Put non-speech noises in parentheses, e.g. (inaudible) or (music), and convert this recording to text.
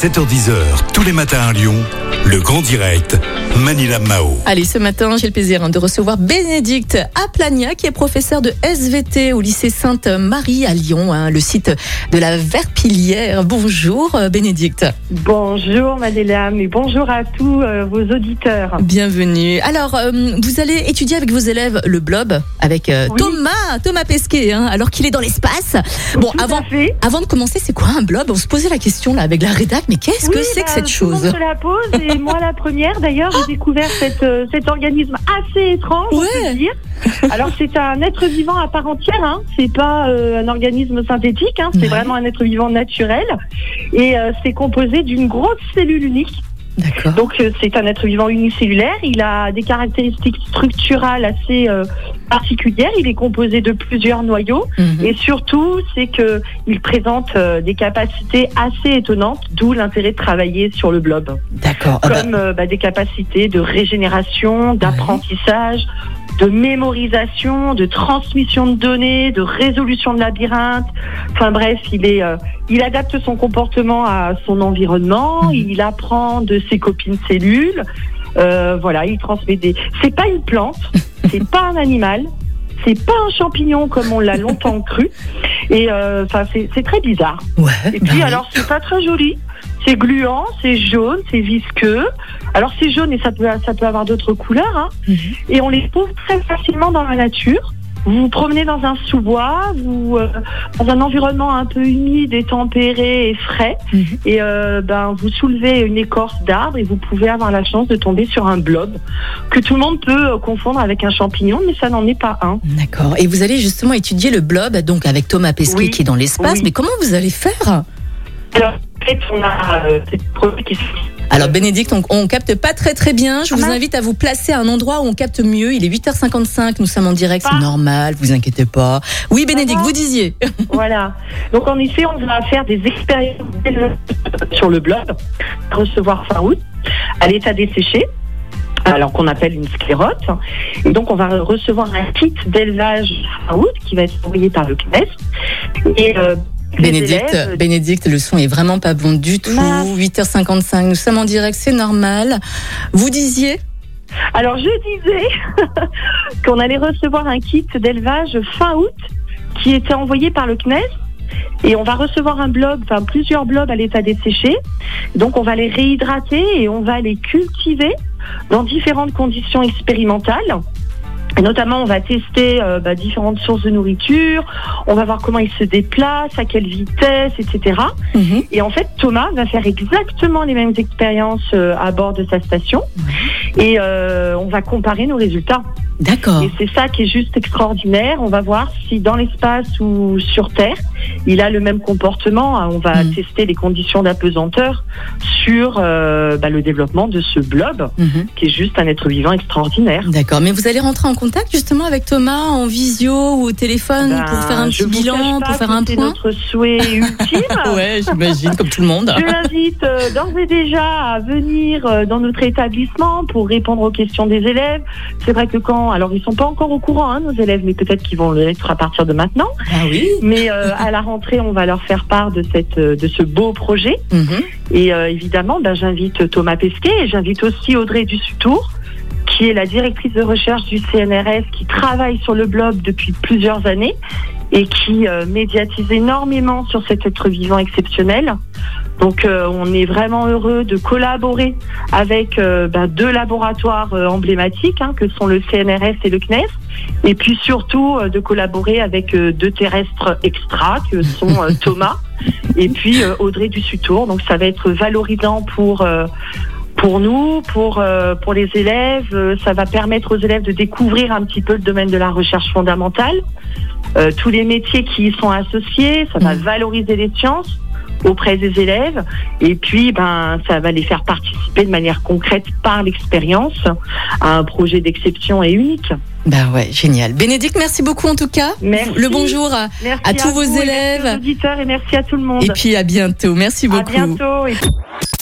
7h10h, tous les matins à Lyon, le grand direct, Manila Mao. Allez, ce matin, j'ai le plaisir hein, de recevoir Bénédicte Aplania, qui est professeur de SVT au lycée Sainte-Marie à Lyon, hein, le site de la Verpillière. Bonjour, euh, Bénédicte. Bonjour Madeleine et bonjour à tous euh, vos auditeurs. Bienvenue. Alors, euh, vous allez étudier avec vos élèves le blob avec euh, Oui. Thomas, Thomas Pesquet, hein, alors qu'il est dans l'espace. Bon, Tout à avant, fait. avant de commencer, c'est quoi un blob? On se posait la question là avec la rédac, mais qu'est-ce que c'est que bah, cette tout le monde chose se la pose et (laughs) moi la première d'ailleurs j'ai découvert cette, euh, cet organisme assez étrange on Ouais. peut dire. Alors c'est un être vivant à part entière, hein. c'est pas euh, un organisme synthétique, hein. c'est Ouais. vraiment un être vivant naturel et euh, c'est composé d'une grosse cellule unique. D'accord. Donc euh, c'est un être vivant unicellulaire, il a des caractéristiques structurales assez euh, particulières, il est composé de plusieurs noyaux. Mhm. Et surtout, c'est que il présente euh, des capacités assez étonnantes, d'où l'intérêt de travailler sur le blob, D'accord. Ah bah, comme euh, bah, des capacités de régénération, d'apprentissage, de mémorisation, de transmission de données, de résolution de labyrinthes. Enfin bref, il est, euh, il adapte son comportement à son environnement, Mhm. il apprend de ses copines cellules. Euh, voilà, il transmet des. C'est pas une plante, (laughs) c'est pas un animal, c'est pas un champignon comme on l'a (laughs) longtemps cru. Et euh, enfin, c'est c'est très bizarre. ouais. Et bah puis oui. alors, c'est pas très joli. C'est gluant, c'est jaune, c'est visqueux. Alors c'est jaune et ça peut ça peut avoir d'autres couleurs. Hein. Mhm. Et on les trouve très facilement dans la nature. Vous vous promenez dans un sous-bois, vous euh, dans un environnement un peu humide et tempéré et frais, Mhm. et euh, ben vous soulevez une écorce d'arbre et vous pouvez avoir la chance de tomber sur un blob que tout le monde peut euh, confondre avec un champignon, mais ça n'en est pas un. D'accord. Et vous allez justement étudier le blob, donc avec Thomas Pesquet Oui. qui est dans l'espace. Oui. Mais comment vous allez faire? Alors, en fait, on a ces produits qui sont Alors Bénédicte, on, on capte pas très très bien. Je Ah vous mince. invite à vous placer à un endroit où on capte mieux. Il est 8h55, nous sommes en direct, c'est Ah. normal, vous inquiétez pas. Oui Bénédicte, va vous disiez. (laughs) Voilà. Donc en effet, on va faire des expériences sur le blob, recevoir fin août, à l'état desséché. Alors qu'on appelle une sclérote. Et donc on va recevoir un kit d'élevage août qui va être envoyé par le CNES. Et euh, Bénédicte, élèves- Bénédicte, le son est vraiment pas bon du tout. Mince. 8h55, nous sommes en direct, c'est normal. Vous disiez Alors je disais (laughs) qu'on allait recevoir un kit d'élevage fin août qui était envoyé par le CNES et on va recevoir un blob, enfin plusieurs blobs à l'état desséché. Donc on va les réhydrater et on va les cultiver dans différentes conditions expérimentales. Et notamment, on va tester euh, bah, différentes sources de nourriture, on va voir comment ils se déplacent, à quelle vitesse, etc. Mhm. Et en fait, Thomas va faire exactement les mêmes expériences euh, à bord de sa station. Et euh, on va comparer nos résultats. D'accord. Et c'est ça qui est juste extraordinaire. On va voir si dans l'espace ou sur Terre, il a le même comportement. On va Mm. tester les conditions d'apesanteur sur euh, bah, le développement de ce blob, Mhm. qui est juste un être vivant extraordinaire. D'accord, mais vous allez rentrer en contact justement avec Thomas en visio ou au téléphone Ben, pour faire un petit bilan, pour faire un c'est point notre souhait ultime. (laughs) Ouais, j'imagine, comme tout le monde. Je l'invite euh, d'ores et déjà à venir euh, dans notre établissement pour répondre aux questions des élèves. C'est vrai que quand, alors ils sont pas encore au courant, hein, nos élèves, mais peut-être qu'ils vont l'être à partir de maintenant. Ah oui Mais euh, à la rentrée, on va leur faire part de cette, euh, de ce beau projet. Mhm. Et euh, évidemment, ben, j'invite Thomas Pesquet et j'invite aussi Audrey Dussutour, qui est la directrice de recherche du CNRS, qui travaille sur le blob depuis plusieurs années et qui euh, médiatise énormément sur cet être vivant exceptionnel. Donc euh, on est vraiment heureux de collaborer avec euh, ben, deux laboratoires emblématiques, hein, que sont le CNRS et le CNES, et puis surtout de collaborer avec deux terrestres extra, que sont (laughs) Thomas et puis Audrey Dussutour. Donc ça va être valorisant pour pour nous, pour euh, pour les élèves. Euh, ça va permettre aux élèves de découvrir un petit peu le domaine de la recherche fondamentale, euh, tous les métiers qui y sont associés. Ça va Mhm. valoriser les sciences auprès des élèves et puis ben ça va les faire participer de manière concrète par l'expérience à un projet d'exception et unique. Bah ouais, génial. Bénédicte, merci beaucoup en tout cas. Merci. Le bonjour à, Merci à tous vos vous et élèves. merci aux auditeurs et merci à tout le monde. Et puis à bientôt. Merci à beaucoup. bientôt. Et...